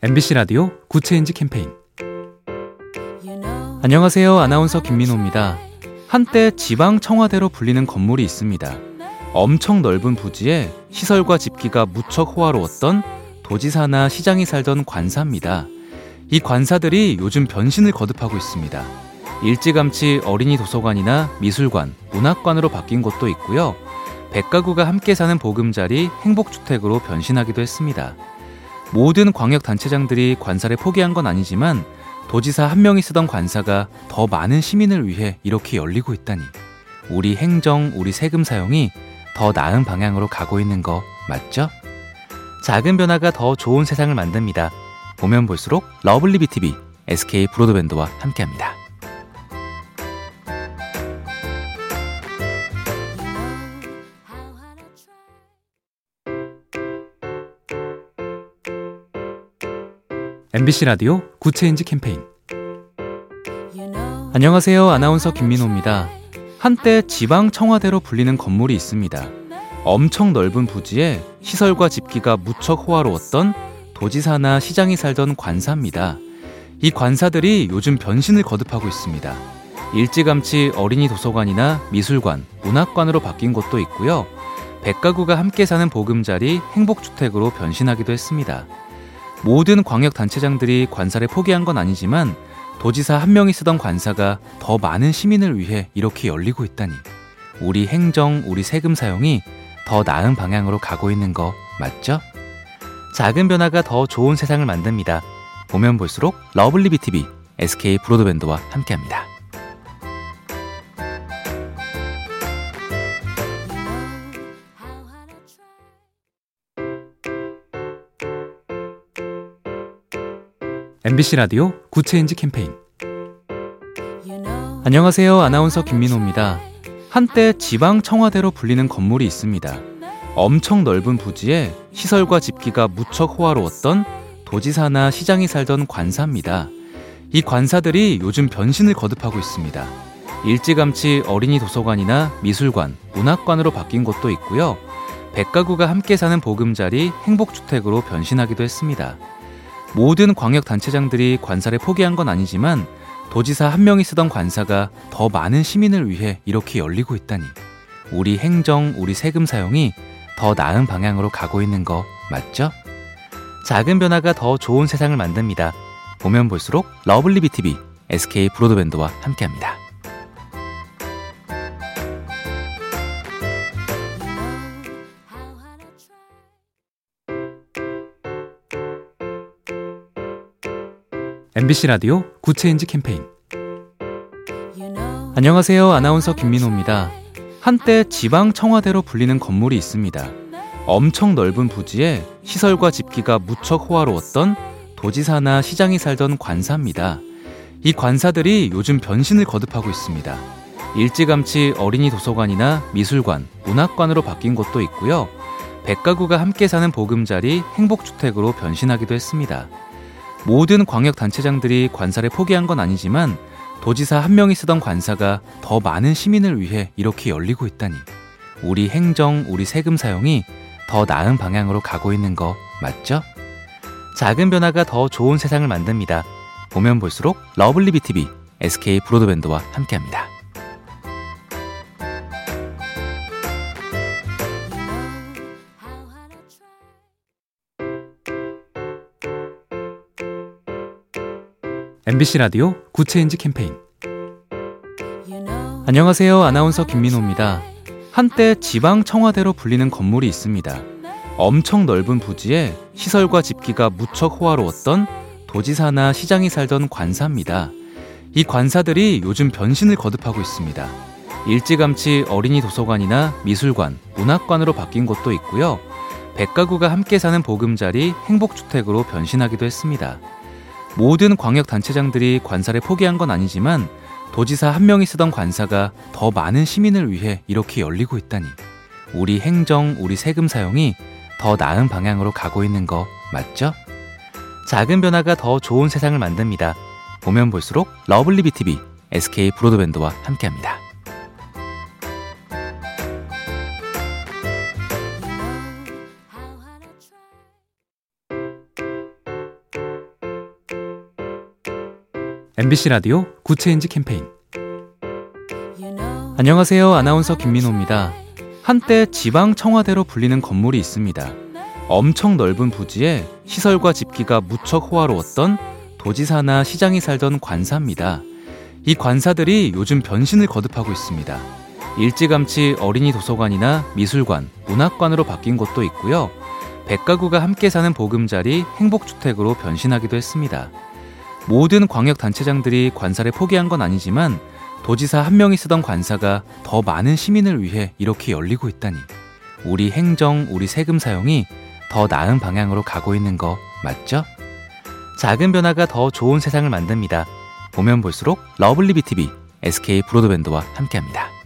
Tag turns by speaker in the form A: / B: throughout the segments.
A: MBC 라디오 Good Change 캠페인 안녕하세요. 아나운서 김민호입니다. 한때 지방 청와대로 불리는 건물이 있습니다. 엄청 넓은 부지에 시설과 집기가 무척 호화로웠던 도지사나 시장이 살던 관사입니다. 이 관사들이 요즘 변신을 거듭하고 있습니다. 일찌감치 어린이 도서관이나 미술관, 문학관으로 바뀐 곳도 있고요. 백가구가 함께 사는 보금자리 행복주택으로 변신하기도 했습니다. 모든 광역단체장들이 관사를 포기한 건 아니지만 도지사 한 명이 쓰던 관사가 더 많은 시민을 위해 이렇게 열리고 있다니 우리 행정, 우리 세금 사용이 더 나은 방향으로 가고 있는 거 맞죠? 작은 변화가 더 좋은 세상을 만듭니다. 보면 볼수록 lovely B tv SK 브로드밴드와 함께합니다. MBC 라디오 Good Change 캠페인 안녕하세요. 아나운서 김민호입니다. 한때 지방 청와대로 불리는 건물이 있습니다. 엄청 넓은 부지에 시설과 집기가 무척 호화로웠던 도지사나 시장이 살던 관사입니다. 이 관사들이 요즘 변신을 거듭하고 있습니다. 일찌감치 어린이 도서관이나 미술관, 문학관으로 바뀐 곳도 있고요. 백가구가 함께 사는 보금자리 행복주택으로 변신하기도 했습니다. 모든 광역단체장들이 관사를 포기한 건 아니지만 도지사 한 명이 쓰던 관사가 더 많은 시민을 위해 이렇게 열리고 있다니 우리 행정, 우리 세금 사용이 더 나은 방향으로 가고 있는 거 맞죠? 작은 변화가 더 좋은 세상을 만듭니다. 보면 볼수록 lovely B tv SK 브로드밴드와 함께합니다. MBC 라디오 Good Change 캠페인 안녕하세요. 아나운서 김민호입니다. 한때 지방 청와대로 불리는 건물이 있습니다. 엄청 넓은 부지에 시설과 집기가 무척 호화로웠던 도지사나 시장이 살던 관사입니다. 이 관사들이 요즘 변신을 거듭하고 있습니다. 일찌감치 어린이 도서관이나 미술관, 문학관으로 바뀐 곳도 있고요. 백가구가 함께 사는 보금자리 행복주택으로 변신하기도 했습니다. 모든 광역단체장들이 관사를 포기한 건 아니지만 도지사 한 명이 쓰던 관사가 더 많은 시민을 위해 이렇게 열리고 있다니 우리 행정, 우리 세금 사용이 더 나은 방향으로 가고 있는 거 맞죠? 작은 변화가 더 좋은 세상을 만듭니다. 보면 볼수록 lovely B tv SK 브로드밴드와 함께합니다. MBC 라디오 Good Change 캠페인 안녕하세요. 아나운서 김민호입니다. 한때 지방 청와대로 불리는 건물이 있습니다. 엄청 넓은 부지에 시설과 집기가 무척 호화로웠던 도지사나 시장이 살던 관사입니다. 이 관사들이 요즘 변신을 거듭하고 있습니다. 일찌감치 어린이 도서관이나 미술관, 문학관으로 바뀐 곳도 있고요. 백가구가 함께 사는 보금자리 행복주택으로 변신하기도 했습니다. 모든 광역단체장들이 관사를 포기한 건 아니지만 도지사 한 명이 쓰던 관사가 더 많은 시민을 위해 이렇게 열리고 있다니 우리 행정, 우리 세금 사용이 더 나은 방향으로 가고 있는 거 맞죠? 작은 변화가 더 좋은 세상을 만듭니다. 보면 볼수록 lovely B tv SK 브로드밴드와 함께합니다. MBC 라디오 good change 캠페인 안녕하세요. 아나운서 김민호입니다. 한때 지방 청와대로 불리는 건물이 있습니다. 엄청 넓은 부지에 시설과 집기가 무척 호화로웠던 도지사나 시장이 살던 관사입니다. 이 관사들이 요즘 변신을 거듭하고 있습니다. 일찌감치 어린이 도서관이나 미술관, 문학관으로 바뀐 곳도 있고요. 백가구가 함께 사는 보금자리 행복주택으로 변신하기도 했습니다. 모든 광역단체장들이 관사를 포기한 건 아니지만 도지사 한 명이 쓰던 관사가 더 많은 시민을 위해 이렇게 열리고 있다니 우리 행정, 우리 세금 사용이 더 나은 방향으로 가고 있는 거 맞죠? 작은 변화가 더 좋은 세상을 만듭니다. 보면 볼수록 lovely B tv SK 브로드밴드와 함께합니다. MBC 라디오 good change 캠페인 안녕하세요. 아나운서 김민호입니다. 한때 지방 청와대로 불리는 건물이 있습니다. 엄청 넓은 부지에 시설과 집기가 무척 호화로웠던 도지사나 시장이 살던 관사입니다. 이 관사들이 요즘 변신을 거듭하고 있습니다. 일찌감치 어린이 도서관이나 미술관, 문학관으로 바뀐 곳도 있고요. 백가구가 함께 사는 보금자리 행복주택으로 변신하기도 했습니다. 모든 광역단체장들이 관사를 포기한 건 아니지만 도지사 한 명이 쓰던 관사가 더 많은 시민을 위해 이렇게 열리고 있다니. 우리 행정, 우리 세금 사용이 더 나은 방향으로 가고 있는 거 맞죠? 작은 변화가 더 좋은 세상을 만듭니다. 보면 볼수록 lovely B tv SK 브로드밴드와 함께합니다.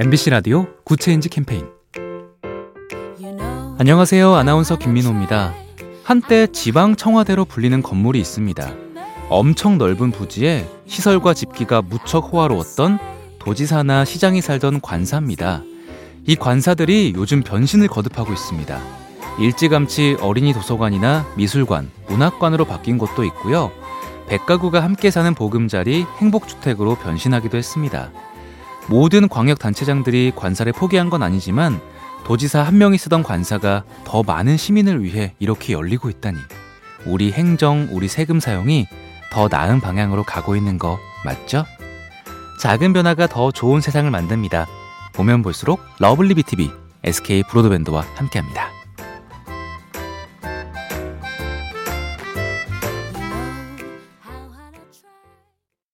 A: MBC 라디오 good change 캠페인 안녕하세요. 아나운서 김민호입니다. 한때 지방 청와대로 불리는 건물이 있습니다. 엄청 넓은 부지에 시설과 집기가 무척 호화로웠던 도지사나 시장이 살던 관사입니다. 이 관사들이 요즘 변신을 거듭하고 있습니다. 일찌감치 어린이 도서관이나 미술관, 문학관으로 바뀐 곳도 있고요. 백가구가 함께 사는 보금자리 행복주택으로 변신하기도 했습니다. 모든 광역단체장들이 관사를 포기한 건 아니지만 도지사 한 명이 쓰던 관사가 더 많은 시민을 위해 이렇게 열리고 있다니. 우리 행정, 우리 세금 사용이 더 나은 방향으로 가고 있는 거 맞죠? 작은 변화가 더 좋은 세상을 만듭니다. 보면 볼수록 lovely B tv SK 브로드밴드와 함께합니다.